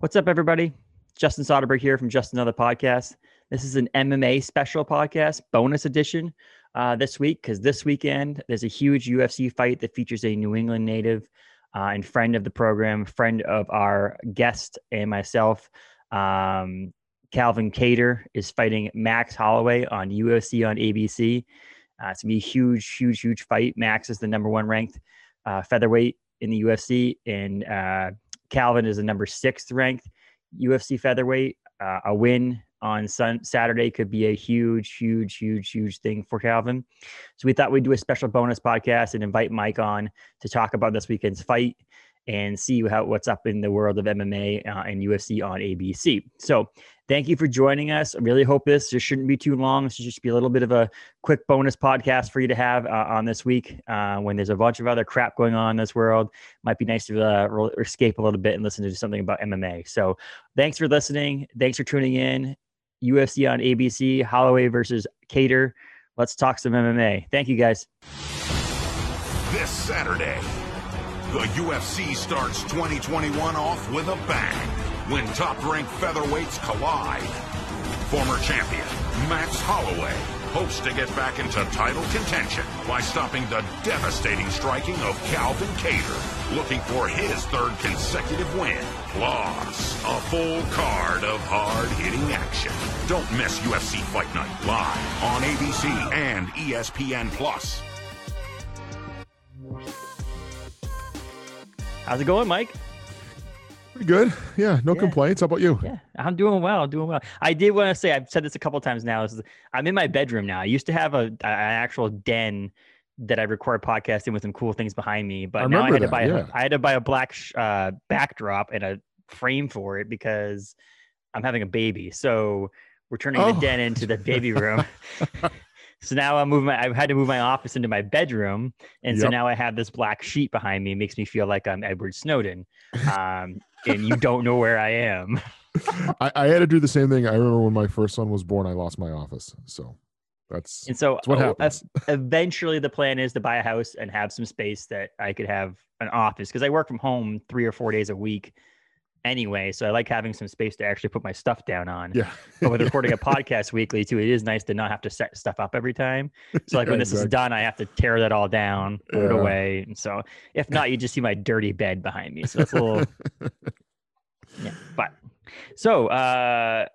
What's up, everybody? Justin Soderberg here from Just Another Podcast. This is an MMA special podcast, bonus edition uh, this week, because this weekend there's a huge UFC fight that features a New England native uh, and friend of the program, friend of our guest and myself. Um, Calvin Kattar is fighting Max Holloway on UFC on ABC. Uh, it's gonna be a huge, huge, huge fight. Max is the number one ranked uh, featherweight in the UFC, and uh, Calvin is the number sixth ranked UFC featherweight. Uh, a win on sun- Saturday could be a huge, huge, huge, huge thing for Calvin. So we thought we'd do a special bonus podcast and invite Mike on to talk about this weekend's fight and see how what's up in the world of MMA uh, and UFC on ABC. So thank you for joining us. I really hope this just shouldn't be too long. This should just be a little bit of a quick bonus podcast for you to have uh, on this week uh, when there's a bunch of other crap going on in this world. Might be nice to uh, escape a little bit and listen to something about MMA. So thanks for listening. Thanks for tuning in. UFC on ABC, Holloway versus Kattar. Let's talk some MMA. Thank you guys. This Saturday, the UFC starts 2021 off with a bang when top-ranked featherweights collide. Former champion Max Holloway hopes to get back into title contention by stopping the devastating striking of Calvin Kattar, looking for his third consecutive win. Plus, a full card of hard-hitting action. Don't miss UFC Fight Night live on ABC and ESPN Plus. How's it going, Mike? Good. Yeah, no Yeah. complaints. How about you? Yeah, I'm doing well. I'm doing well. I did want to say I've said this a couple times now. Is I'm in my bedroom now. I used to have a an actual den that I record podcasts in with some cool things behind me, but I now I had to buy yeah. a, I had to buy a black sh- uh, backdrop and a frame for it because I'm having a baby. So we're turning Oh. the den into the baby room. So now I'm moving. My, I've had to move my office into my bedroom, and so now I have this black sheet behind me. It makes me feel like I'm Edward Snowden, um, and you don't know where I am. I, I had to do the same thing. I remember when my first son was born, I lost my office. So that's And so That's what uh, happens. eventually the plan is to buy a house and have some space that I could have an office because I work from home three or four days a week anyway. So I like having some space to actually put my stuff down on. yeah. But with recording a podcast weekly too, it is nice to not have to set stuff up every time. So like Yeah, when this is done, I have to tear that all down, put it away. And so if not, you just see my dirty bed behind me. So that's a little yeah. But so uh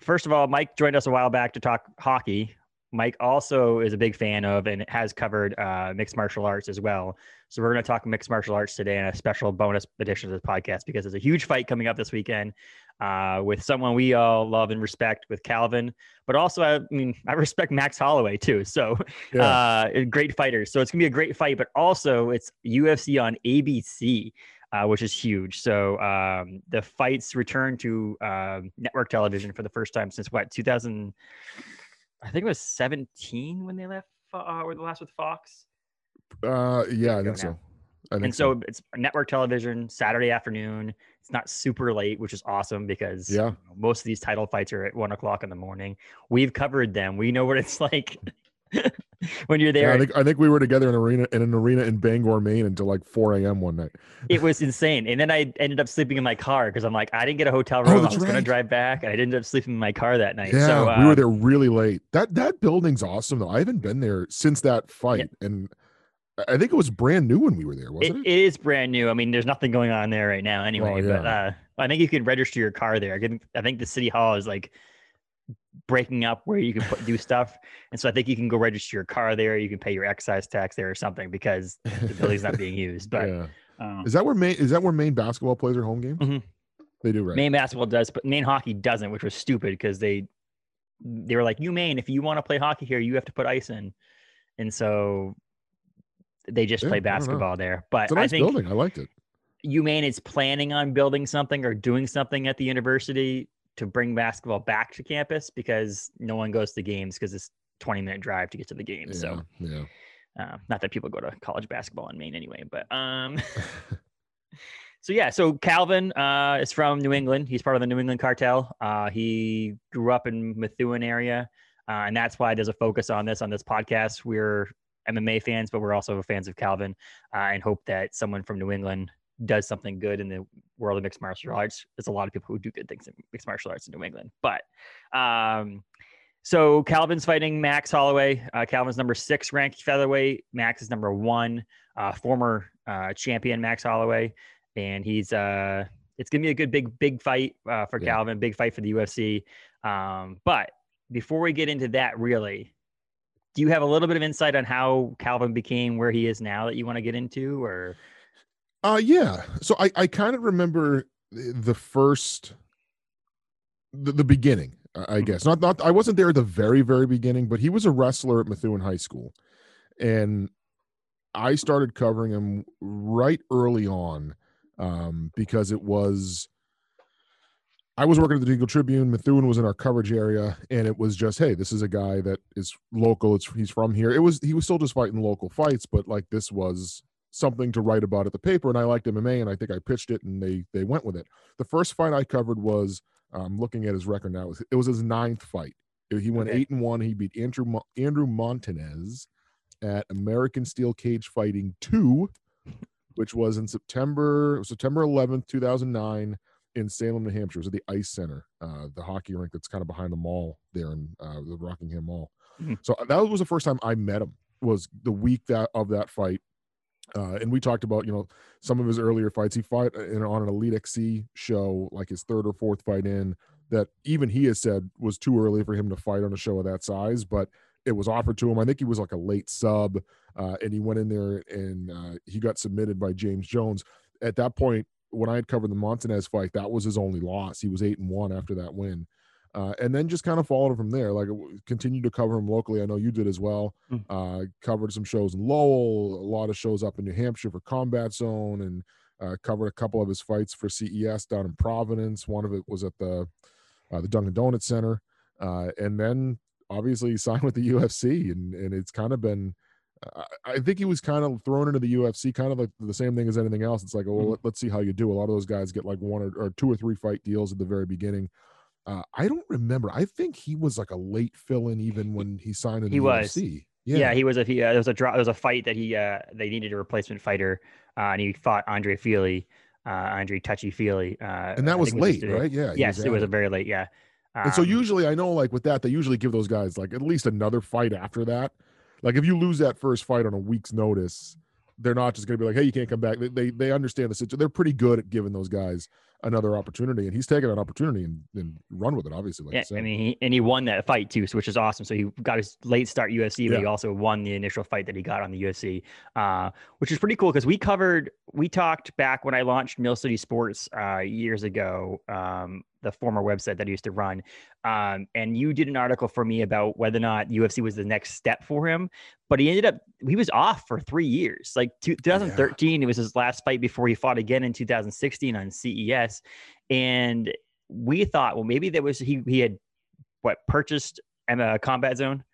first of all, Mike joined us a while back to talk hockey. Mike also is a big fan of and has covered uh, mixed martial arts as well. So we're going to talk mixed martial arts today in a special bonus edition of this podcast because there's a huge fight coming up this weekend uh, with someone we all love and respect with Calvin, but also I mean I respect Max Holloway too. So Yeah. uh, great fighters. So it's gonna be a great fight, but also it's UFC on ABC, uh, which is huge. So um, the fights return to um, network television for the first time since what 2000. I think it was 17 when they left. Uh, or the last with Fox. uh, yeah, I think so. I think And so it's network television Saturday afternoon. It's not super late, which is awesome because Yeah. you know, most of these title fights are at one o'clock in the morning. We've covered them. We know what it's like when you're there. Yeah, I think I think we were together in an arena in an arena in Bangor, Maine, until like 4 a.m. one night. it was insane. And then I ended up sleeping in my car because I'm like, I didn't get a hotel room. Oh, room. I that's was going to drive back, and I ended up sleeping in my car that night. Yeah, so we were uh, there really late. That that building's awesome though. I haven't been there since that fight, and I- I think it was brand new when we were there, wasn't it? it is brand new. I mean, there's nothing going on there right now anyway. Oh, But uh, I think you can register your car there. I, think- I think the city hall is like breaking up where you can put, do stuff, and so I think you can go register your car there. You can pay your excise tax there or something because the building's not being used. But yeah. um, Is that where Maine is that where Maine basketball plays their home games? Mhm. They do, right? Maine basketball does, but Maine hockey doesn't, which was stupid because they they were like, "You Maine, if you want to play hockey here, you have to put ice in," and so they just Yeah, play I don't know. basketball there. But It's a nice I think building. I liked it. UMaine is planning on building something or doing something at the university to bring basketball back to campus because no one goes to games because it's 20 minute drive to get to the game. Yeah, So yeah. uh, not that people go to college basketball in Maine anyway, but um, so yeah, so Calvin uh, is from New England. He's part of the New England cartel. Uh, he grew up in Methuen area, uh, and that's why there's a focus on this on this podcast. We're MMA fans, but we're also fans of Calvin, uh, and hope that someone from New England does something good in the world of mixed martial arts. There's a lot of people who do good things in mixed martial arts in New England. But um, so Calvin's fighting Max Holloway. Uh, Calvin's number six ranked featherweight. Max is number one, uh, former uh, champion Max Holloway, and he's uh, it's gonna be a good big big fight uh, for yeah. Calvin, big fight for the UFC. Um, but before we get into that, really, do you have a little bit of insight on how Calvin became where he is now that you want to get into, or? Uh, yeah. So I I kind of remember the first, the, the beginning. I mm-hmm. guess not not I wasn't there at the very very beginning, but he was a wrestler at Methuen High School, and I started covering him right early on um, because it was I was working at the Eagle Tribune. Methuen was in our coverage area, and it was just, hey, this is a guy that is local. It's he's from here. It was he was still just fighting local fights, but like this was something to write about at the paper. And I liked MMA, and I think I pitched it, and they they went with it. The first fight I covered was I'm looking at his record now. It was his ninth fight. He went okay. eight and one. He beat Andrew Andrew Montanez at American Steel Cage Fighting Two, which was in September September 11th, 2009 in Salem, New Hampshire. It was at the Ice Center, uh, the hockey rink that's kind of behind the mall there in uh, the Rockingham Mall. Mm-hmm. So uh, that was the first time I met him. Was the week that of that fight, uh, and we talked about you know some of his earlier fights. He fought uh, in, on an Elite XC show, like his third or fourth fight in. That even he has said was too early for him to fight on a show of that size, but it was offered to him. I think he was like a late sub, uh, and he went in there and uh, he got submitted by James Jones. At that point, when I had covered the Montanez fight, that was his only loss. He was eight and one after that win. Uh, and then just kind of followed from there. Like continued to cover him locally. I know you did as well. Mm. Uh, covered some shows in Lowell, a lot of shows up in New Hampshire for Combat Zone, and uh, covered a couple of his fights for CES down in Providence. One of it was at the uh, the Dunkin' Donuts Center, uh, and then obviously signed with the UFC, and and it's kind of been. I think he was kind of thrown into the UFC, kind of like the same thing as anything else. It's like, well, mm. let, us see how you do. A lot of those guys get like one or, or two or three fight deals at the very beginning. Uh, I don't remember. I think he was like a late fill in even when he signed in the he UFC. Was. Yeah. yeah, he was. A, he, uh, there was a draw. There was a fight that he uh, they needed a replacement fighter, uh, and he fought Andre Fili, uh, Andre Touchy Fili. Uh, and that was late, was right? Yeah. Yes, was it was a very late. Yeah. Um, and so um, usually, I know like with that, they usually give those guys like at least another fight after that. Like if you lose that first fight on a week's notice, they're not just going to be like, "Hey, you can't come back." They, they they understand the situation. They're pretty good at giving those guys another opportunity, and he's taken an opportunity and, and run with it. Obviously, like yeah, I mean, he, and he won that fight too, so which is awesome. So he got his late start UFC, but yeah. he also won the initial fight that he got on the UFC, uh, which is pretty cool because we covered, we talked back when I launched Mill City Sports uh, years ago. Um, the former website that I used to run. Um, and you did an article for me about whether or not UFC was the next step for him. But he ended up he was off for three years. Like 2013, yeah. it was his last fight before he fought again in 2016 on CES. And we thought, well, maybe there was he he had what purchased a combat zone,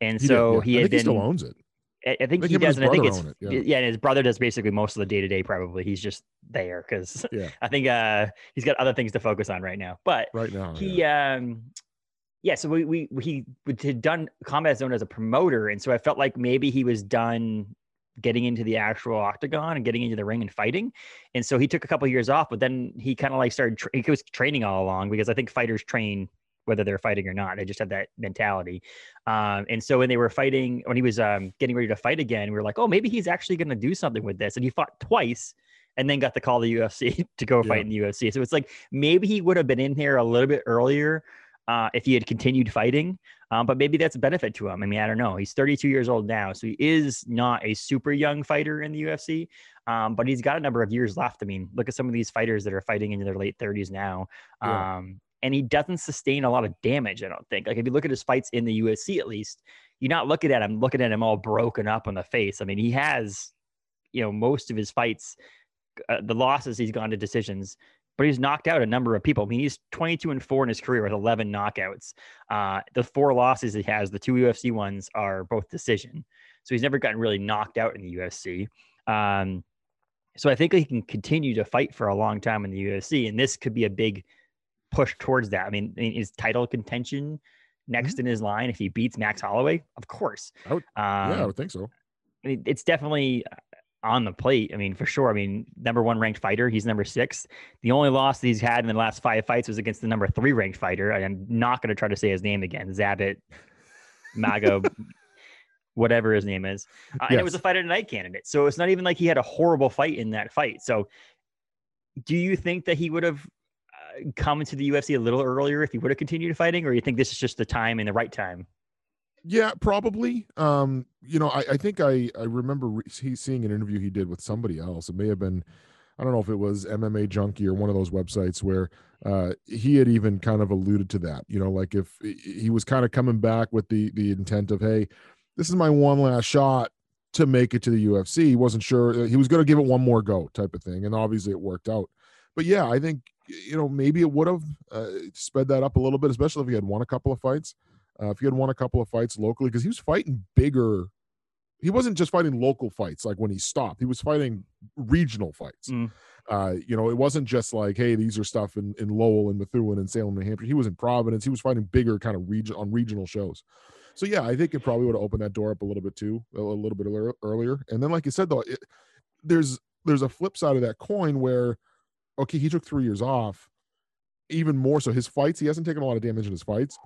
and he so did, yeah. he had been, he still owns it. I, I think he does, and I think it's it, yeah. yeah. and his brother does basically most of the day to day. Probably he's just there because yeah. I think uh, he's got other things to focus on right now. But right now, he yeah. um, yeah. So we we he had done Combat Zone as a promoter, and so I felt like maybe he was done getting into the actual octagon and getting into the ring and fighting. And so he took a couple of years off, but then he kind of like started. Tra- he was training all along because I think fighters train whether they're fighting or not. They just had that mentality. Um, and so when they were fighting, when he was um, getting ready to fight again, we were like, oh, maybe he's actually going to do something with this. And he fought twice and then got the call to the UFC to go yeah. fight in the UFC. So it's like maybe he would have been in here a little bit earlier uh, if he had continued fighting. Um, but maybe that's a benefit to him. I mean, I don't know. He's 32 years old now, so he is not a super young fighter in the UFC. Um, but he's got a number of years left. I mean, look at some of these fighters that are fighting into their late 30s now. Um, and he doesn't sustain a lot of damage. I don't think. Like if you look at his fights in the UFC, at least you're not looking at him looking at him all broken up on the face. I mean, he has, you know, most of his fights, uh, the losses he's gone to decisions, but he's knocked out a number of people. I mean, he's 22 and four in his career with 11 knockouts. Uh, the four losses he has, the two UFC ones, are both decision. So he's never gotten really knocked out in the UFC. Um, so I think he can continue to fight for a long time in the UFC, and this could be a big push towards that. I mean, is title contention next mm-hmm. in his line if he beats Max Holloway? Of course. I would, um, yeah, I um, would think so. I mean, it's definitely. on the plate. I mean, for sure. I mean, number one ranked fighter. He's number six. The only loss that he's had in the last five fights was against the number three ranked fighter. I'm not going to try to say his name again. Zabit Mago, whatever his name is. Uh, yes. And it was a fight of the night candidate. So it's not even like he had a horrible fight in that fight. So do you think that he would have uh, come into the UFC a little earlier if he would have continued fighting, or you think this is just the time and the right time? Yeah, probably. Um, you know, I, I think I I remember re- seeing an interview he did with somebody else. It may have been, I don't know if it was MMA Junkie or one of those websites where uh, he had even kind of alluded to that. You know, like if he was kind of coming back with the the intent of, hey, this is my one last shot to make it to the UFC. He wasn't sure he was going to give it one more go, type of thing, and obviously it worked out. But yeah, I think you know maybe it would have uh, sped that up a little bit, especially if he had won a couple of fights. Uh, if he had won a couple of fights locally, because he was fighting bigger. He wasn't just fighting local fights like when he stopped. He was fighting regional fights. Mm. Uh, you know, it wasn't just like, hey, these are stuff in, in Lowell and Methuen and Salem, New Hampshire. He was in Providence. He was fighting bigger kind of region on regional shows. So yeah, I think it probably would have opened that door up a little bit too, a, little bit earlier. And then, like you said, though, it, there's there's a flip side of that coin where, okay, he took three years off, even more so. His fights, he hasn't taken a lot of damage in his fights,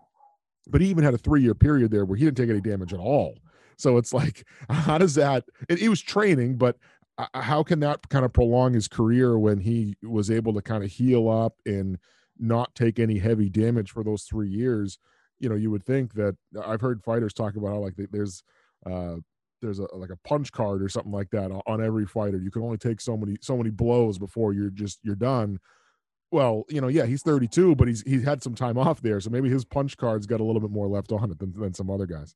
but he even had a three year period there where he didn't take any damage at all. So it's like, how does that? he was training, but uh, uh, how can that kind of prolong his career when he was able to kind of heal up and not take any heavy damage for those three years? you know, you would think that I've heard fighters talk about how like there's uh there's a like a punch card or something like that on every fighter. You can only take so many so many blows before you're just you're done. Well, you know, yeah, he's 32, but he's he's had some time off there, so maybe his punch card's got a little bit more left on it than, than some other guys.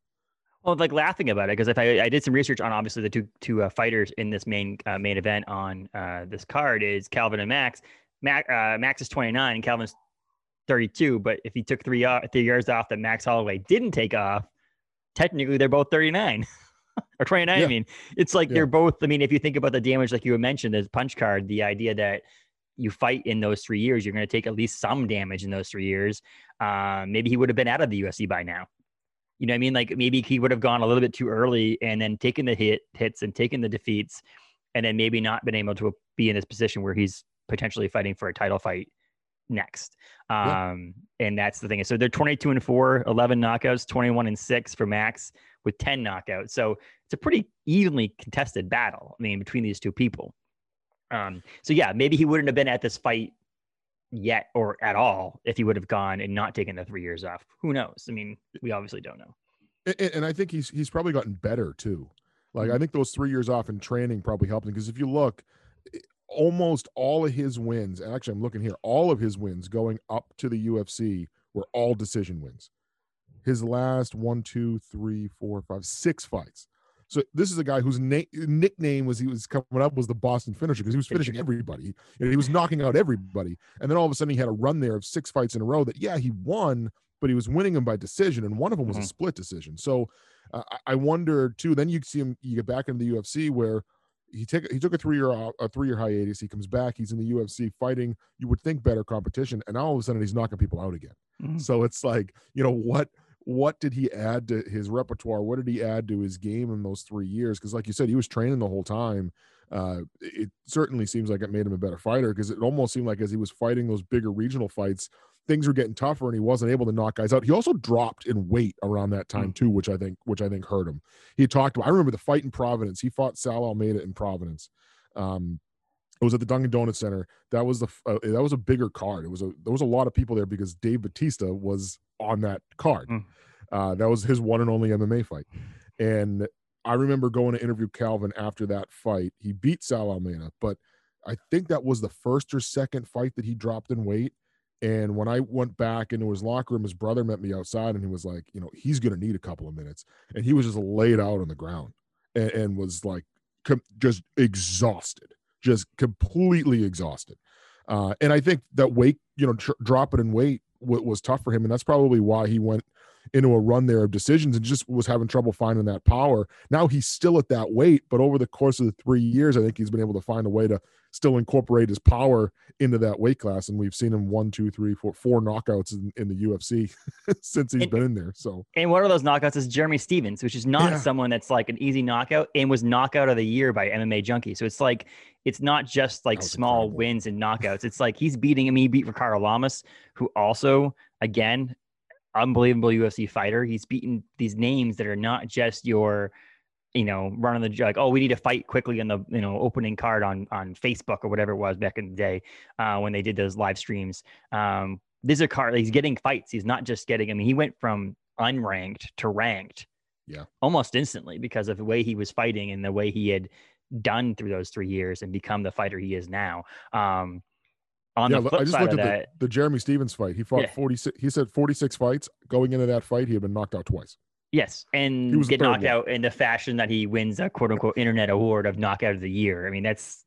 Well, like laughing about it because if I, I did some research on obviously the two two uh, fighters in this main uh, main event on uh, this card is Calvin and Max. Max, uh, Max is 29 and Calvin's 32. But if he took three, uh, three years off that Max Holloway didn't take off, technically they're both 39 or 29. Yeah. I mean, it's like yeah. they're both. I mean, if you think about the damage, like you mentioned, the punch card, the idea that you fight in those three years, you're going to take at least some damage in those three years. Uh, maybe he would have been out of the UFC by now. You know what I mean? Like maybe he would have gone a little bit too early and then taken the hit hits and taken the defeats, and then maybe not been able to be in this position where he's potentially fighting for a title fight next. Um, yeah. And that's the thing. So they're 22 and 4, 11 knockouts, 21 and 6 for Max with 10 knockouts. So it's a pretty evenly contested battle, I mean, between these two people. Um, so yeah, maybe he wouldn't have been at this fight yet or at all if he would have gone and not taken the three years off. Who knows? I mean, we obviously don't know. And, and I think he's he's probably gotten better too. Like mm-hmm. I think those three years off in training probably helped him because if you look, almost all of his wins, and actually I'm looking here, all of his wins going up to the UFC were all decision wins. His last one, two, three, four, five, six fights. So this is a guy whose na- nickname was he was coming up was the Boston finisher because he was finishing everybody and he was knocking out everybody. And then all of a sudden he had a run there of six fights in a row that yeah he won, but he was winning them by decision, and one of them was mm-hmm. a split decision. So uh, I wonder too. Then you see him you get back into the UFC where he take he took a three year a three year hiatus. He comes back. He's in the UFC fighting. You would think better competition, and all of a sudden he's knocking people out again. Mm-hmm. So it's like you know what what did he add to his repertoire? What did he add to his game in those three years? Because like you said, he was training the whole time. Uh, it certainly seems like it made him a better fighter because it almost seemed like as he was fighting those bigger regional fights, things were getting tougher and he wasn't able to knock guys out. He also dropped in weight around that time mm. too, which I think which I think hurt him. He talked about I remember the fight in Providence. He fought Sal Almeida in Providence. Um, it was at the Dunkin' Donuts Center. That was the uh, that was a bigger card. It was a there was a lot of people there because Dave Batista was on that card. Mm. Uh, that was his one and only MMA fight. And I remember going to interview Calvin after that fight. He beat Sal Almeida, but I think that was the first or second fight that he dropped in weight. And when I went back into his locker room, his brother met me outside and he was like, you know, he's going to need a couple of minutes. And he was just laid out on the ground and, and was like com- just exhausted, just completely exhausted. Uh, and I think that weight, you know, tr- dropping in weight w- was tough for him. And that's probably why he went into a run there of decisions and just was having trouble finding that power. Now he's still at that weight, but over the course of the three years, I think he's been able to find a way to still incorporate his power into that weight class. And we've seen him one, two, three, four, four knockouts in, in the UFC since he's And- been in there. So And one of those knockouts is Jeremy Stephens, which is not Yeah. someone that's like an easy knockout and was knockout of the year by MMA Junkie. So it's like it's not just like small incredible. wins and knockouts. It's like he's beating. I mean, he beat Ricardo Lamas, who also again unbelievable UFC fighter. He's beaten these names that are not just your you know, running the like, oh, we need to fight quickly in the you know opening card on on Facebook or whatever it was back in the day uh, when they did those live streams. Um, these are card. He's getting fights. He's not just getting. I mean, he went from unranked to ranked. Yeah. almost instantly because of the way he was fighting and the way he had done through those three years and become the fighter he is now. Um, on yeah, the flip I just side looked of at that, the, the Jeremy Stephens fight. He fought Yeah. 46. He said 46 fights going into that fight. He had been knocked out twice. Yes, and get knocked one. out in the fashion that he wins a quote unquote internet award of knockout of the year. I mean, that's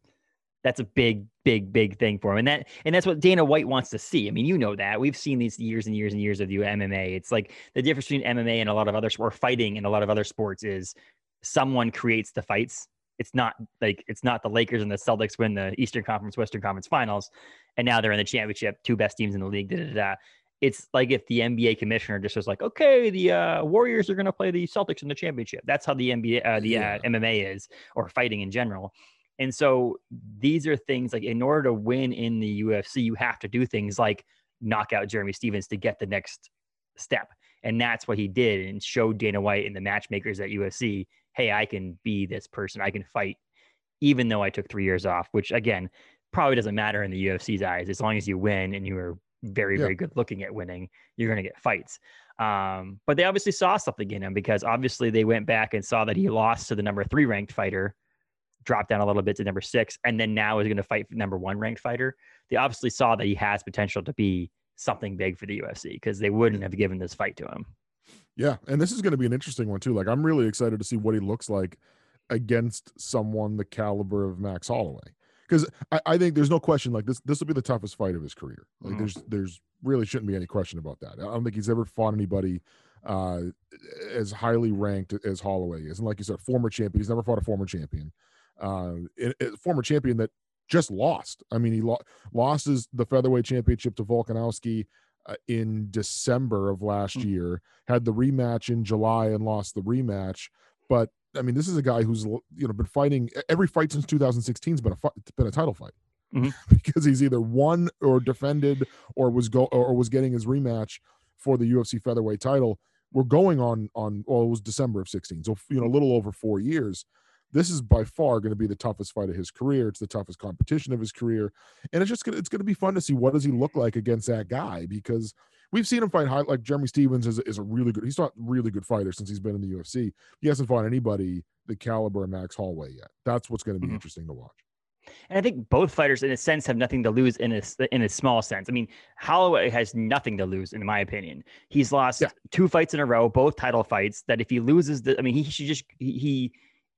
that's a big, big, big thing for him, and that and that's what Dana White wants to see. I mean, you know that we've seen these years and years and years of the MMA. It's like the difference between MMA and a lot of other or fighting and a lot of other sports is someone creates the fights. It's not like it's not the Lakers and the Celtics win the Eastern Conference, Western Conference Finals, and now they're in the championship, two best teams in the league. Da, da, da it's like if the NBA commissioner just was like, okay, the uh, Warriors are going to play the Celtics in the championship. That's how the NBA, uh, the Yeah. uh, MMA is, or fighting in general. And so these are things like in order to win in the UFC, you have to do things like knock out Jeremy Stephens to get the next step. And that's what he did and showed Dana White and the matchmakers at UFC, hey, I can be this person. I can fight even though I took three years off, which again, probably doesn't matter in the UFC's eyes. As long as you win and you are very, Yeah. very good looking at winning, you're going to get fights. Um, but they obviously saw something in him because obviously they went back and saw that he lost to the number three ranked fighter, dropped down a little bit to number six, and then now is going to fight number one ranked fighter. They obviously saw that he has potential to be something big for the UFC because they wouldn't have given this fight to him. Yeah, and this is going to be an interesting one too. Like I'm really excited to see what he looks like against someone the caliber of Max Holloway. Because I, I think there's no question like this this will be the toughest fight of his career. Like Mhm. there's there's really shouldn't be any question about that. I don't think he's ever fought anybody uh as highly ranked as Holloway is. And like you said, former champion. He's never fought a former champion. Uh former champion that just lost. I mean, he lo- lost his the featherweight championship to Volkanovski uh, in December of last Mm. year. Had the rematch in July and lost the rematch. But I mean, this is a guy who's you know been fighting every fight since 2016 has been a fight, been a title fight Mhm. because he's either won or defended or was go or was getting his rematch for the UFC featherweight title. We're going on on well, it was December of 16, so you know a little over four years. This is by far going to be the toughest fight of his career. It's the toughest competition of his career, and it's just gonna it's going to be fun to see what does he look like against that guy because we've seen him fight high like Jeremy Stevens is, is a really good he's not really good fighter since he's been in the UFC. He hasn't fought anybody the caliber of Max Holloway yet. That's what's going to be Mhm. interesting to watch. And I think both fighters, in a sense, have nothing to lose in a in a small sense. I mean, Holloway has nothing to lose, in my opinion. He's lost Yeah. two fights in a row, both title fights. That if he loses, the, I mean, he should just he, he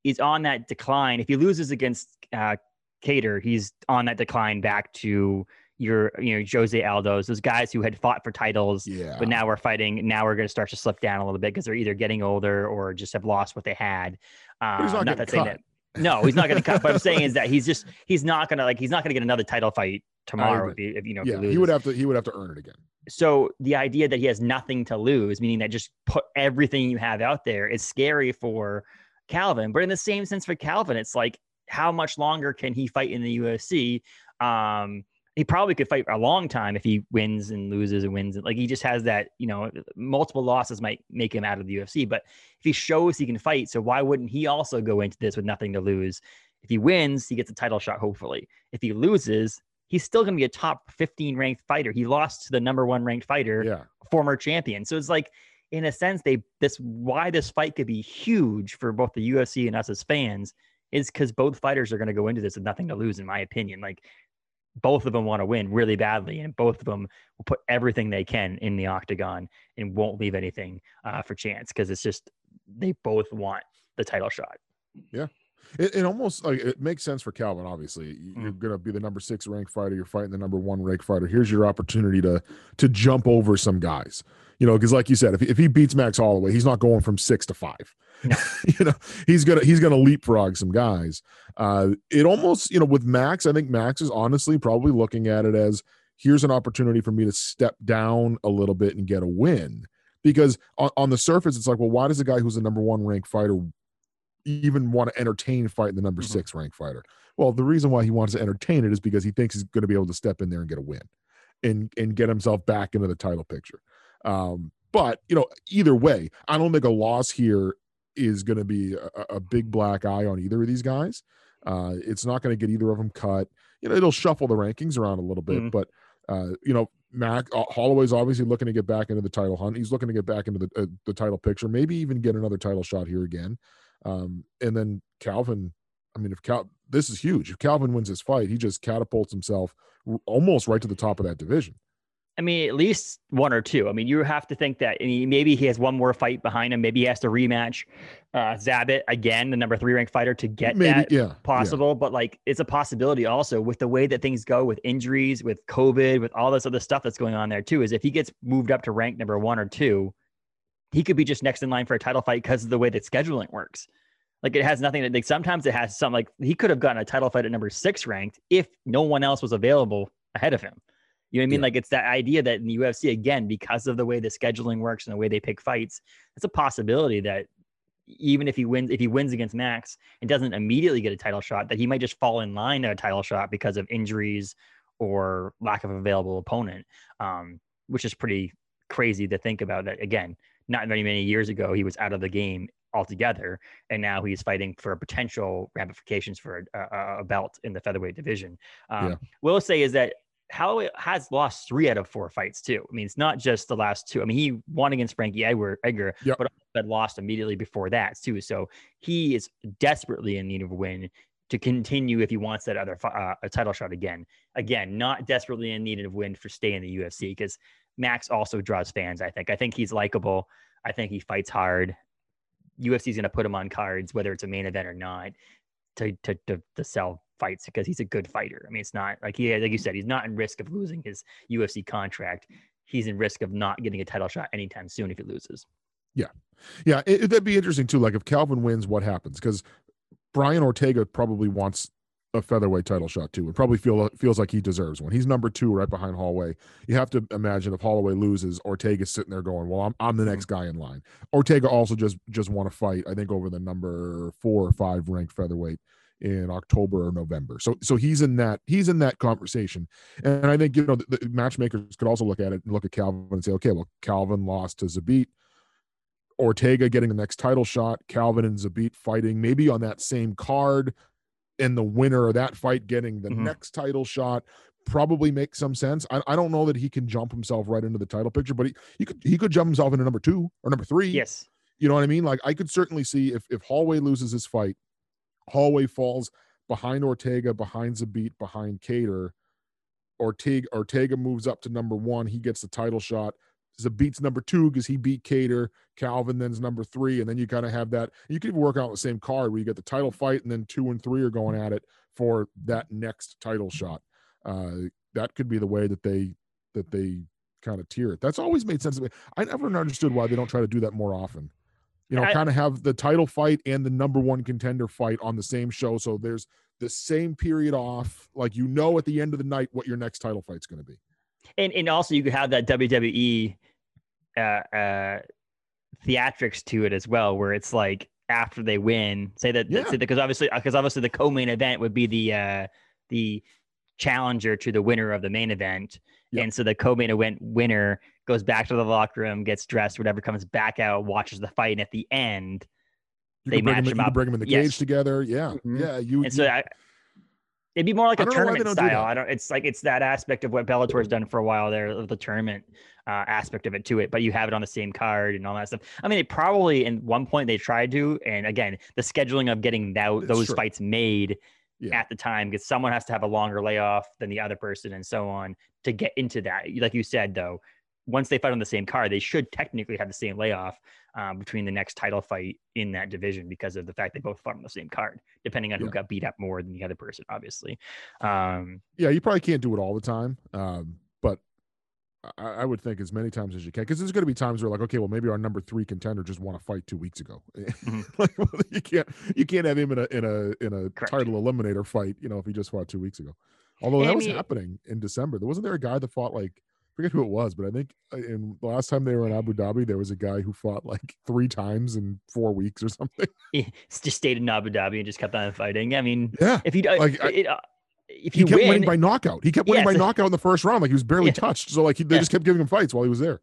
is on that decline. If he loses against uh, Kattar, he's on that decline back to your you know Jose Aldo's, those guys who had fought for titles. Yeah. But now we're fighting. Now we're going to start to slip down a little bit because they're either getting older or just have lost what they had. Uh, he's not getting that saying cut. that no, he's not going to cut. But I'm saying is that he's just he's not going to like he's not going to get another title fight tomorrow if, he, if you know yeah, he, he would have to he would have to earn it again. So the idea that he has nothing to lose, meaning that just put everything you have out there, is scary for Calvin. But in the same sense for Calvin, it's like how much longer can he fight in the UFC? Um, he probably could fight for a long time if he wins and loses and wins. Like he just has that, you know, multiple losses might make him out of the UFC. But if he shows he can fight, so why wouldn't he also go into this with nothing to lose? If he wins, he gets a title shot, hopefully. If he loses, he's still going to be a top 15 ranked fighter. He lost to the number one ranked fighter, Yeah. former champion. So it's like, in a sense, they this why this fight could be huge for both the UFC and us as fans is because both fighters are going to go into this with nothing to lose, in my opinion. Like both of them want to win really badly, and both of them will put everything they can in the octagon and won't leave anything uh, for chance because it's just they both want the title shot. It, it almost like it makes sense for Calvin. Obviously, You- you're Mm. going to be the number six ranked fighter. You're fighting the number one ranked fighter. Here's your opportunity to to jump over some guys. You know, because like you said, if, if he beats Max Holloway, he's not going from six to five. No. you know, he's gonna he's gonna leapfrog some guys. Uh, it almost, you know, with Max, I think Max is honestly probably looking at it as here's an opportunity for me to step down a little bit and get a win. Because on, on the surface, it's like, well, why does a guy who's the number one ranked fighter even want to entertain fighting the number Mhm. six ranked fighter? Well, the reason why he wants to entertain it is because he thinks he's going to be able to step in there and get a win and and get himself back into the title picture. Um, but you know, either way, I don't think a loss here is going to be a, a big black eye on either of these guys. Uh, it's not going to get either of them cut. You know, it'll shuffle the rankings around a little bit, Mhm. but uh, you know, Mac uh, Holloway's obviously looking to get back into the title hunt. He's looking to get back into the uh, the title picture, maybe even get another title shot here again. Um, and then Calvin, I mean, if Cal, this is huge. If Calvin wins this fight, he just catapults himself almost right to the top of that division. I mean, at least one or two. I mean, you have to think that maybe he has one more fight behind him. Maybe he has to rematch uh, Zabit again, the number three ranked fighter, to get maybe, that yeah, yeah. possible. But like, it's a possibility also with the way that things go with injuries, with COVID, with all this other stuff that's going on there too. Is if he gets moved up to rank number one or two, he could be just next in line for a title fight because of the way that scheduling works. Like it has nothing to like sometimes it has something like he could have gotten a title fight at number six ranked if no one else was available ahead of him. You know what I mean? Yeah. Like it's that idea that in the UFC again, because of the way the scheduling works and the way they pick fights, it's a possibility that even if he wins, if he wins against Max and doesn't immediately get a title shot, that he might just fall in line at a title shot because of injuries or lack of available opponent. Um, which is pretty crazy to think about that again, not very many years ago, he was out of the game altogether, and now he's fighting for potential ramifications for a, a, belt in the featherweight division. Um, Yeah. What I'll say is that Holloway has lost three out of four fights too. I mean, it's not just the last two. I mean, he won against Frankie Edgar, Edgar Yep. but had lost immediately before that too. So he is desperately in need of a win to continue if he wants that other uh, a title shot again. Again, not desperately in need of a win for stay in the UFC because Max also draws fans. I think. I think he's likable. I think he fights hard. UFC is going to put him on cards, whether it's a main event or not, to to to, to sell fights because he's a good fighter. I mean, it's not like he, like you said, he's not in risk of losing his UFC contract. He's in risk of not getting a title shot anytime soon if he loses. Yeah, yeah, it, that'd be interesting too. Like if Calvin wins, what happens? Because Brian Ortega probably wants a featherweight title shot too, and probably feel feels like he deserves one. He's number two right behind Holloway. You have to imagine if Holloway loses, Ortega's sitting there going, "Well, I'm I'm the next mm-hmm. guy in line." Ortega also just just won a fight, I think, over the number four or five ranked featherweight in October or November. So so he's in that he's in that conversation, and I think you know the, the matchmakers could also look at it and look at Calvin and say, okay, well, Calvin lost to Zabit. Ortega getting the next title shot, Calvin and Zabit fighting maybe on that same card, and the winner of that fight getting the Mhm. next title shot probably makes some sense. I, I don't know that he can jump himself right into the title picture, but he, he could he could jump himself into number two or number three. Yes. You know what I mean? Like I could certainly see if if Holloway loses his fight, Holloway falls behind Ortega, behind Zabit, behind Kattar. Ortega Ortega moves up to number one. He gets the title shot. Zabit's number two because he beat Kattar. Calvin then's number three, and then you kind of have that. You even work out the same card where you get the title fight, and then two and three are going at it for that next title shot. Uh, that could be the way that they that they kind of tier it. That's always made sense to me. I never understood why they don't try to do that more often. You know, I- kind of have the title fight and the number one contender fight on the same show, so there's the same period off. Like you know, at the end of the night, what your next title fight's going to be. And and also you could have that WWE uh, uh, theatrics to it as well, where it's like after they win, say that Yeah. because obviously because obviously the co-main event would be the uh, the challenger to the winner of the main event, Yeah. and so the co-main event winner goes back to the locker room, gets dressed, whatever, comes back out, watches the fight, and at the end, You They match them, them up. bring them in the Yes. cage together. Yeah, Mhm. yeah. You, and so I, it'd be more like a tournament style. I don't. It's like it's that aspect of what Bellator's done for a while there, of the tournament uh, aspect of it to it. But you have it on the same card and all that stuff. I mean, it probably in one point they tried to, and again, the scheduling of getting that, those true. fights made Yeah. at the time because someone has to have a longer layoff than the other person and so on to get into that. Like you said, though, once they fight on the same card, they should technically have the same layoff um, between the next title fight in that division because of the fact they both fought on the same card, depending on who got beat up more than the other person, obviously. Um, yeah, you probably can't do it all the time. Um, but I, I would think as many times as you can, because there's going to be times where like, okay, well, maybe our number three contender just won a fight two weeks ago. Mhm. like, well, you can't you can't have him in a in a in a Correct. title eliminator fight, you know, if he just fought two weeks ago. Although And I that was mean- happening in December. There wasn't there a guy that fought like I forget who it was, but I think uh, in the last time they were in Abu Dhabi, there was a guy who fought like three times in four weeks or something. He just stayed in Abu Dhabi and just kept on fighting. I mean, Yeah. if you uh, Like, I- it, uh, if He you kept win, winning by knockout. He kept winning Yes. by knockout in the first round. Like he was barely Yeah. touched. So like he, they Yeah. just kept giving him fights while he was there.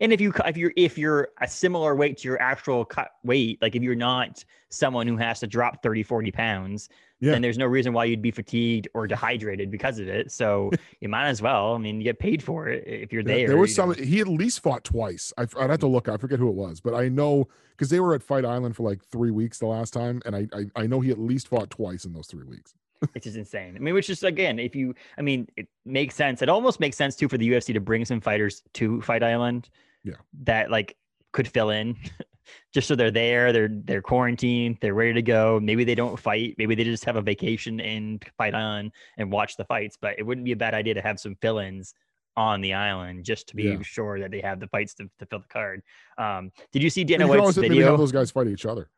And if you if you're if you're a similar weight to your actual cut weight, like if you're not someone who has to drop 30, 40 pounds, Yeah. then there's no reason why you'd be fatigued or dehydrated because of it. So you might as well. I mean, you get paid for it if you're Yeah, there. there was some. He at least fought twice. I, would have to look. I forget who it was, but I know because they were at Fight Island for like three weeks the last time, and I, I I know he at least fought twice in those three weeks. It's just insane. I mean, which is again, if you, I mean, it makes sense. It almost makes sense too for the UFC to bring some fighters to Fight Island. Yeah. That like could fill in, just so they're there. They're they're quarantined. They're ready to go. Maybe they don't fight. Maybe they just have a vacation in Fight Island and watch the fights. But it wouldn't be a bad idea to have some fill-ins on the island just to be Yeah. sure that they have the fights to, to fill the card. Um, did you see Dana you White's maybe video? have those guys fight each other.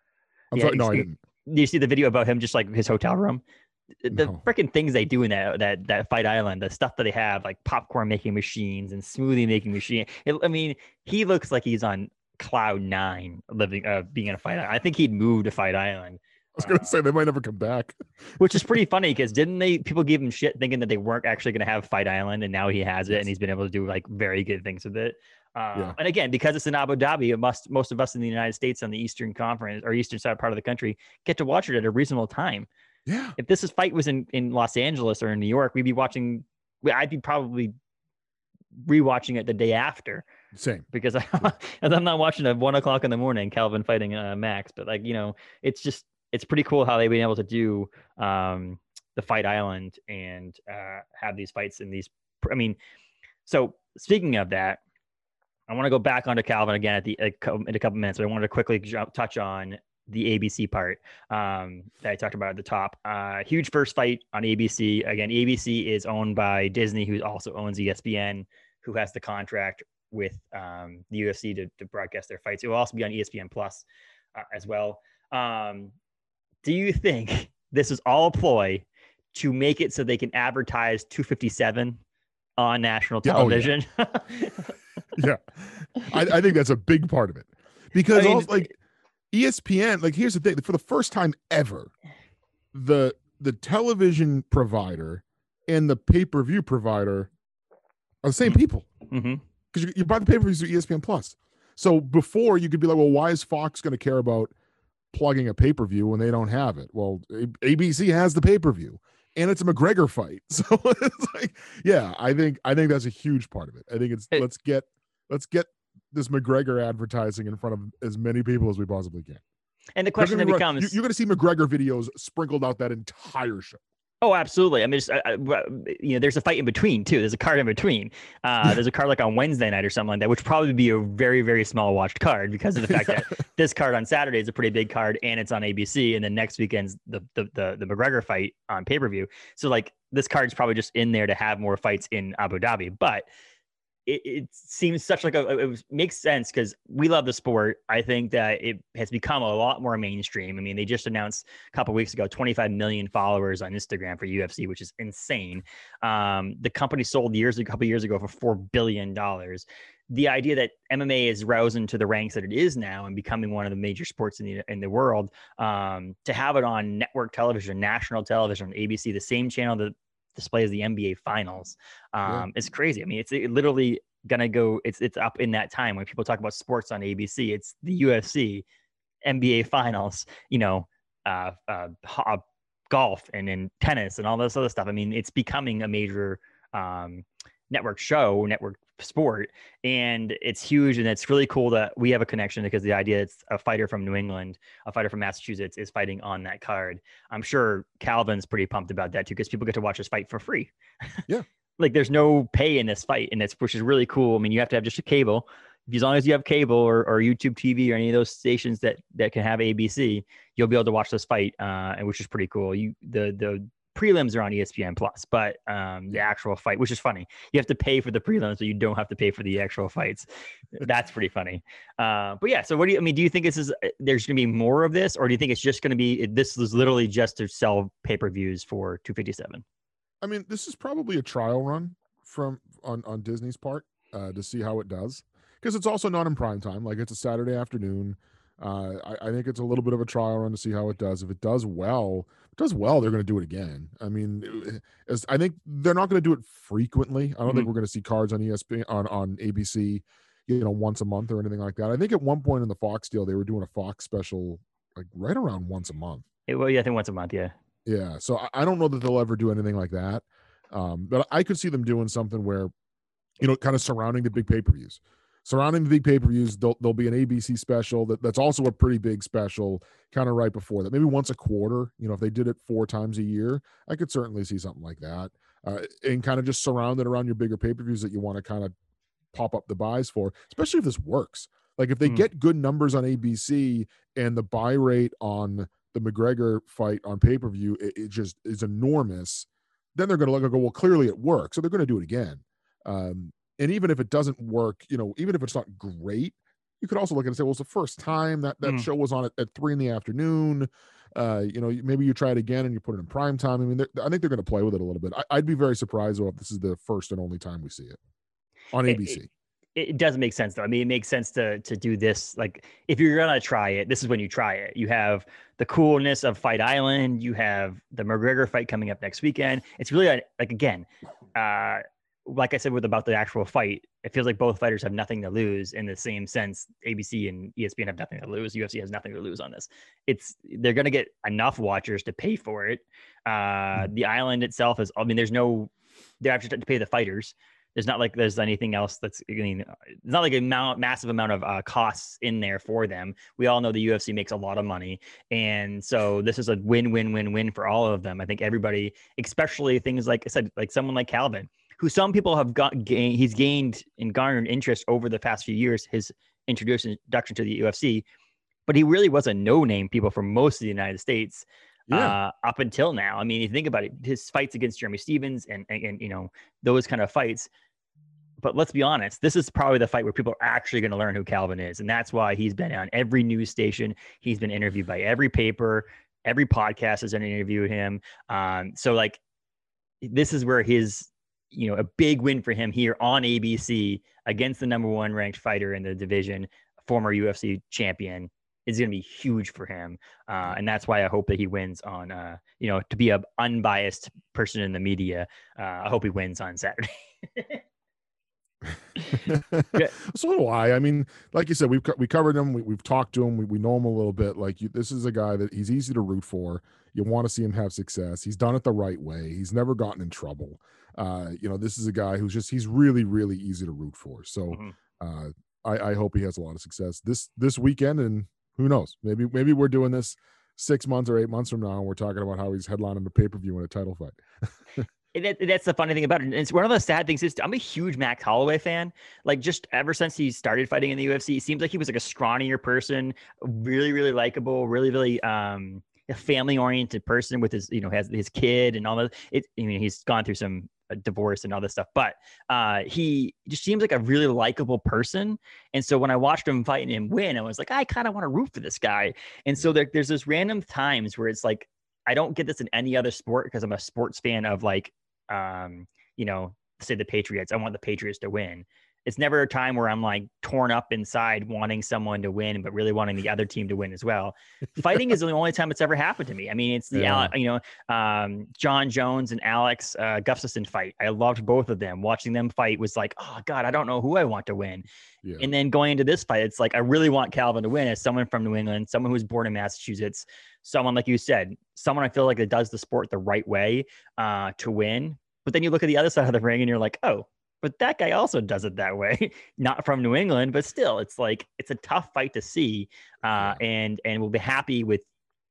I'm Yeah, sorry, no, I didn't. do you see the video about him just like his hotel room? The No. freaking things they do in that that that fight island, the stuff that they have, like popcorn making machines and smoothie making machine. It, I mean, he looks like he's on cloud nine, living, uh, being in a fight. Island. I think he'd move to Fight Island, I was gonna say they might never come back. which is pretty funny because didn't they? People give him shit thinking that they weren't actually going to have Fight Island, and now he has it, and he's been able to do like very good things with it. Uh, Yeah. And again, because it's in Abu Dhabi, it must most of us in the United States on the Eastern Conference or Eastern side part of the country get to watch it at a reasonable time Yeah, if this is fight was in in Los Angeles or in New York, we'd be watching. I'd be probably rewatching it the day after same. because I, as I'm not watching at one o'clock in the morning Calvin fighting uh, Max. But like you know, it's just it's pretty cool how they've been able to do um, the Fight Island and uh, have these fights in these. I mean, so speaking of that, I want to go back onto Calvin again at the in a couple minutes. But I wanted to quickly jump, touch on the ABC part um, that I talked about at the top. Uh, huge first fight on ABC. Again, ABC is owned by Disney, who also owns ESPN, who has the contract with um, the UFC to, to broadcast their fights. It will also be on ESPN Plus uh, as well. Um, do you think this is all a ploy to make it so they can advertise 257 on national Yeah, oh, yeah. television? Yeah, I, I think that's a big part of it because I mean, also, like ESPN, like here's the thing: for the first time ever, the the television provider and the pay per view provider are the same Mhm. people. because you, you buy the pay per views through ESPN Plus. So before you could be like, well, why is Fox going to care about plugging a pay per view when they don't have it? Well, ABC has the pay per view, and it's a McGregor fight. So it's like, yeah, I think I think that's a huge part of it. I think it's It- let's get let's get this McGregor advertising in front of as many people as we possibly can. And the question gonna then be run- becomes, you, are going to see McGregor videos sprinkled out that entire show. Oh, absolutely. I mean, just, I, I- w- you know, there's a fight in between too. There's a card in between. Uh, there's a card like on Wednesday night or something like that, which probably be a very, very small watched card because of the fact that this card on Saturday is a pretty big card and it's on ABC, and then next weekend's the the the, the McGregor fight on pay per view. So like this card's probably just in there to have more fights in Abu Dhabi, but. It, it seems such like a it makes sense because we love the sport. I think that it has become a lot more mainstream. I mean, they just announced a couple weeks ago 25 million followers on Instagram for UFC, which is insane. Um, the company sold years a couple years ago for four billion dollars. The idea that MMA is rousing to the ranks that it is now and becoming one of the major sports in the in the world, um, to have it on network television, national television, ABC, the same channel that displays the NBA finals, um, Yeah. is crazy. I mean, it's it literally gonna go. It's it's up in that time when people talk about sports on ABC. It's the UFC, NBA finals. You know, uh, uh, uh, golf and then tennis and all this other stuff. I mean, it's becoming a major um, network show, network sport, and it's huge. And it's really cool that we have a connection because the idea it's a fighter from New England, a fighter from Massachusetts, is fighting on that card. I'm sure Calvin's pretty pumped about that too because people get to watch this fight for free. Yeah. like there's no pay in this fight, and it's which is really cool. I mean, you have to have just a cable. As long as you have cable or, or YouTube TV or any of those stations that that can have ABC, you'll be able to watch this fight, uh, and which is pretty cool. You the the prelims are on ESPN Plus, but um, the actual fight, which is funny, you have to pay for the prelims, but you don't have to pay for the actual fights. That's pretty funny. Uh, but yeah, so what do you? I mean, do you think this is uh, there's going to be more of this, or do you think it's just going to be this is literally just to sell pay per views for 257? I mean, this is probably a trial run from on on Disney's part uh, to see how it does because it's also not in prime time. Like it's a Saturday afternoon. Uh, I, I, think it's a little bit of a trial run to see how it does. If it does well, it does well, they're going to do it again. I mean, as, I think they're not going to do it frequently. I don't mm-hmm. think we're going to see cards on ESPN on on ABC, you know, once a month or anything like that. I think at one point in the Fox deal, they were doing a Fox special like right around once a month. It, well, yeah, I think once a month. Yeah. Yeah. So I, I don't know that they'll ever do anything like that. Um, but I could see them doing something where, you know, kind of surrounding the big pay per views surrounding the big pay per views, there'll, there'll, be an ABC special that, that's also a pretty big special, kind of right before that. Maybe once a quarter. You know, if they did it four times a year, I could certainly see something like that. Uh, and kind of just surround it around your bigger pay per views that you want to kind of pop up the buys for, especially if this works. Like if they mm. get good numbers on ABC and the buy rate on the McGregor fight on pay per view, it, it, just is enormous. Then they're going to look and go, well, clearly it works, so they're going to do it again. Um, and even if it doesn't work, you know, even if it's not great, you could also look at it and say, well, it's the first time that that mm. show was on at, at three in the afternoon. Uh, you know, maybe you try it again and you put it in prime time. I mean, I think they're going to play with it a little bit. I, would be very surprised though if this is the first and only time we see it on ABC. It, it doesn't make sense though. I mean, it makes sense to to do this. Like, if you're gonna try it, this is when you try it. You have the coolness of Fight Island. You have the McGregor fight coming up next weekend. It's really like again, uh, like I said with about the actual fight, it feels like both fighters have nothing to lose in the same sense. ABC and ESPN have nothing to lose. UFC has nothing to lose on this. It's they're going to get enough watchers to pay for it. Uh, hmm. the island itself is. I mean, there's no. They have to pay the fighters. There's not like there's anything else that's. I mean, it's not like a amount, massive amount of uh, costs in there for them. We all know the UFC makes a lot of money, and so this is a win-win-win-win for all of them. I think everybody, especially things like I said, like someone like Calvin who some people have got gained, he's gained and garnered interest over the past few years, his introduction to the UFC, but he really was a no-name people for most of the United States yeah. uh, up until now. I mean, you think about it, his fights against Jeremy Stephens and, and, and you know those kind of fights. But let's be honest, this is probably the fight where people are actually going to learn who Calvin is, and that's why he's been on every news station. He's been interviewed by every paper, every podcast has interviewed him. Um, so like, this is where his you know, a big win for him here on ABC against the number one ranked fighter in the division, former UFC champion, is going to be huge for him. Uh, and that's why I hope that he wins on, uh, you know, to be an unbiased person in the media. Uh, I hope he wins on Saturday. so do I. I mean, like you said, we've we covered him. We, have talked to him. We, we know him a little bit. Like you, this is a guy that he's easy to root for. You want to see him have success. He's done it the right way. He's never gotten in trouble. Uh, you know, this is a guy who's just he's really really easy to root for. So mm-hmm. uh, I, I hope he has a lot of success this this weekend. And who knows? Maybe maybe we're doing this six months or eight months from now, and we're talking about how he's headlining the pay per view in a title fight. That, that's the funny thing about it. And it's one of the sad things is I'm a huge Max Holloway fan. Like just ever since he started fighting in the UFC, it seems like he was like a scrawnier person, really, really likable, really, really um a family oriented person with his, you know, has his kid and all that. It I mean, he's gone through some divorce and all this stuff. But uh, he just seems like a really likable person. And so when I watched him fight and him win, I was like, I kind of want to root for this guy. And so there, there's this random times where it's like, I don't get this in any other sport because I'm a sports fan of like, um, you know, say the Patriots. I want the Patriots to win it's never a time where I'm like torn up inside wanting someone to win, but really wanting the other team to win as well. Fighting is the only time it's ever happened to me. I mean, it's the, yeah. you know, um, Jon Jones and Alex uh, Gustafsson fight. I loved both of them. Watching them fight was like, oh God, I don't know who I want to win. Yeah. And then going into this fight, it's like, I really want Calvin to win as someone from New England, someone who's born in Massachusetts, someone, like you said, someone I feel like that does the sport the right way uh, to win. But then you look at the other side of the ring and you're like, oh, but that guy also does it that way not from new england but still it's like it's a tough fight to see uh, and and we'll be happy with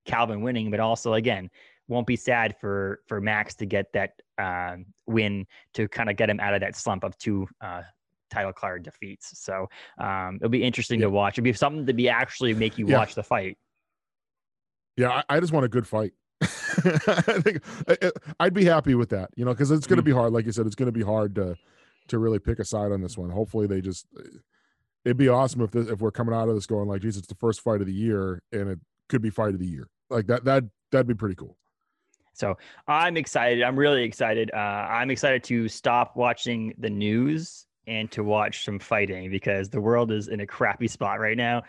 calvin winning but also again won't be sad for for max to get that uh, win to kind of get him out of that slump of two uh, title card defeats so um, it'll be interesting yeah. to watch it'll be something to be actually make you yeah. watch the fight yeah I, I just want a good fight I think I- I'd be happy with that, you know, because it's going to be hard. Like you said, it's going to be hard to to really pick a side on this one. Hopefully, they just. It'd be awesome if this, if we're coming out of this going like, geez, it's the first fight of the year, and it could be fight of the year. Like that. That that'd be pretty cool. So I'm excited. I'm really excited. Uh, I'm excited to stop watching the news and to watch some fighting because the world is in a crappy spot right now.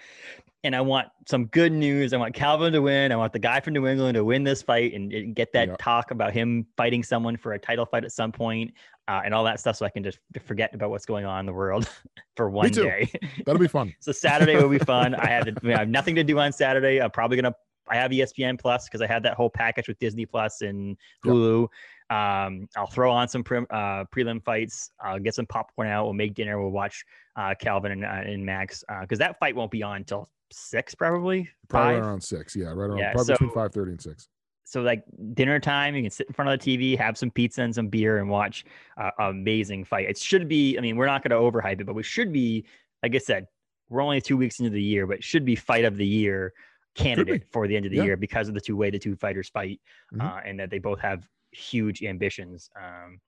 And I want some good news. I want Calvin to win. I want the guy from New England to win this fight and, and get that Yeah. talk about him fighting someone for a title fight at some point, uh, and all that stuff so I can just forget about what's going on in the world for one day. That'll be fun. So Saturday will be fun. I have, to, I have nothing to do on Saturday. I'm probably gonna. I have ESPN Plus because I had that whole package with Disney Plus and Yep. Um, I'll throw on some prim, uh, prelim fights. I'll get some popcorn out. We'll make dinner. We'll watch uh, Calvin and, uh, and Max uh because that fight won't be on until six probably Probably five. around six. Yeah, right around Yeah, probably between so- five thirty and six. So like dinner time, you can sit in front of the TV, have some pizza and some beer, and watch uh, amazing fight. It should be. I mean, we're not going to overhype it, but we should be. Like I said, we're only two weeks into the year, but it should be fight of the year candidate for the end of the Yeah. year because of the two way the two fighters fight, Mhm. uh, and that they both have huge ambitions. Um,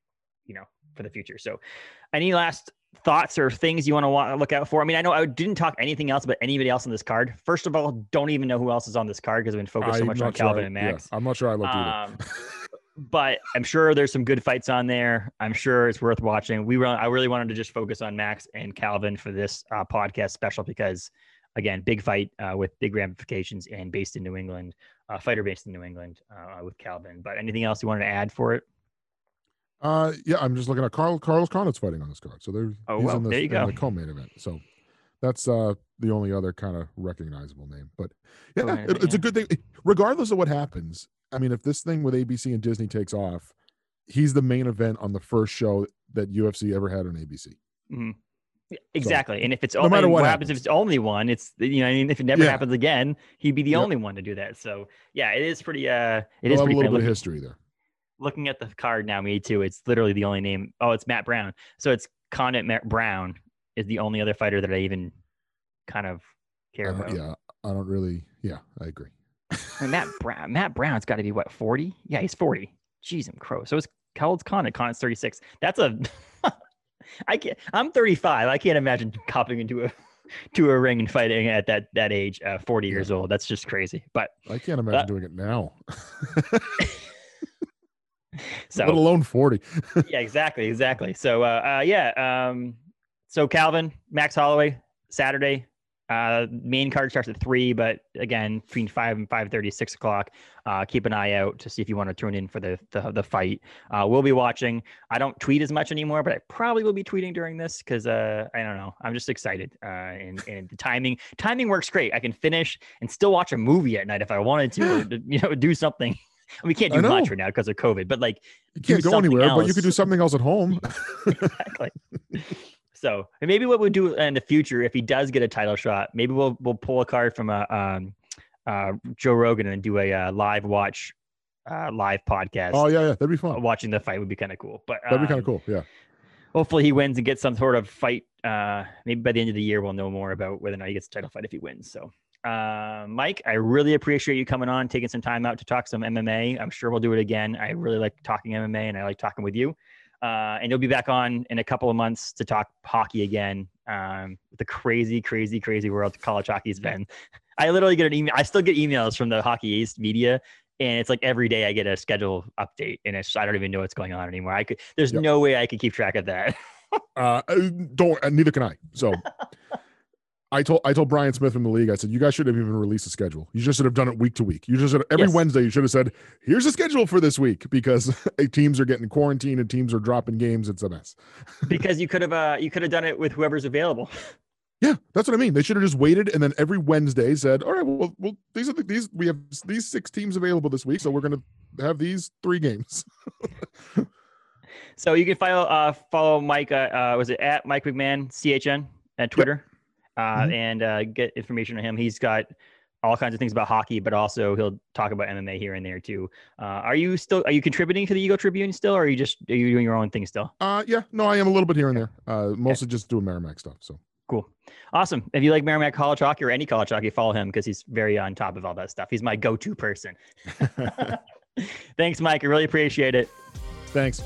you know, for the future. So, any last thoughts or things you want to look out for? I mean, I know I didn't talk anything else about anybody else on this card. First of all, don't even know who else is on this card because I've been focused so much on sure Calvin and yeah, Max. I'm not sure I looked either. Um, but I'm sure there's some good fights on there. I'm sure it's worth watching. We were, I really wanted to just focus on Max and Calvin for this uh, podcast special because, again, big fight uh, with big ramifications and based in New England, uh, fighter based in New England uh, with Calvin. But anything else you wanted to add for it? Uh, yeah, I'm just looking at Carl Carlos Condit's fighting on this card, so there, Oh, he's well, the, there you go. the co-main event. So that's uh the only other kind of recognizable name. But yeah, it- event, it's a good thing, regardless of what happens. I mean, if this thing with ABC and Disney takes off, he's the main event on the first show that UFC ever had on ABC. Mhm. Exactly. and if it's no only matter what, what happens, if it's only one, it's you know, I mean, if it never Yeah. happens again, he'd be the Yep. only one to do that. So yeah, it is pretty. Uh, it is a little bit of history there. looking at the card now, me too. It's literally the only name. Oh, it's Matt Brown. So it's Condit Matt Brown is the only other fighter that I even kind of care about. Yeah, I don't really. Yeah, I agree. And Matt Brown. Matt Brown's got to be what forty? Yeah, he's forty. Jeez, I'm crow. So it's how old's Condit? Condit's thirty six. That's a. I can't. I'm 35. I can't imagine copping into a to a ring and fighting at that that age, uh, 40 years old. That's just crazy. But I can't imagine doing it now. so Let alone forty. yeah, exactly, exactly. So, uh, uh, yeah. Um, so Calvin, Max Holloway, Saturday. Uh, main card starts at three, but again, between five and five thirty, six o'clock. Uh, keep an eye out to see if you want to tune in for the the, the fight. Uh, we'll be watching. I don't tweet as much anymore, but I probably will be tweeting during this because uh, I don't know. I'm just excited. Uh, and and the timing timing works great. I can finish and still watch a movie at night if I wanted to. or, you know, do something. We can't do much right now because of COVID, but like You can't go anywhere, but you could do something else at home. exactly. So and maybe what we'll do in the future if he does get a title shot, maybe we'll we'll pull a card from a um, uh, Joe Rogan and do a uh, live watch, uh, live podcast. oh yeah, yeah, that'd be Uh, fun. Watching the fight would be kind of cool, but That'd be kind um, of cool. Yeah. Hopefully he wins and gets some sort of fight. Uh, maybe by the end of the year we'll know more about whether or not he gets a title fight if he wins. So, uh, Mike, I really appreciate you coming on, taking some time out to talk some MMA. I'm sure we'll do it again. I really like talking MMA and I like talking with you. Uh, and you'll be back on in a couple of months to talk hockey again. Um, the crazy, crazy, crazy world college hockey's been. I literally get an email. I still get emails from the Hockey East media, and it's like every day I get a schedule update, and it's I don't even know what's going on anymore. I could. There's Yep. no way I could keep track of that. Uh, uh, don't. Neither can I. So. I told I told Brian Smith from the league. I said you guys should have even released a schedule. You just should have done it week to week. You just should have, every Yes. Wednesday you should have said here's a schedule for this week because teams are getting quarantined and teams are dropping games. It's a mess. because you could have uh you could have done it with whoever's available. Yeah, that's what I mean. They should have just waited and then every Wednesday said, "All right, well, well, these are the, these we have these six teams available this week, so we're gonna have these three games." So you can follow uh follow Mike uh, uh was it at Mike McMahon CHN at Twitter, uh Mhm. and uh get information on him. He's got all kinds of things about hockey, but also he'll talk about MMA here and there too. Uh, are you still are you contributing to the Eagle Tribune still, or are you just are you doing your own thing still? Uh, yeah, no, I am a little bit here and there. Uh, mostly just doing Merrimack stuff. So Cool. Awesome. If you like Merrimack College hockey or any college hockey, follow him because he's very on top of all that stuff. He's my go-to person. Thanks, Mike. I really appreciate it. Thanks.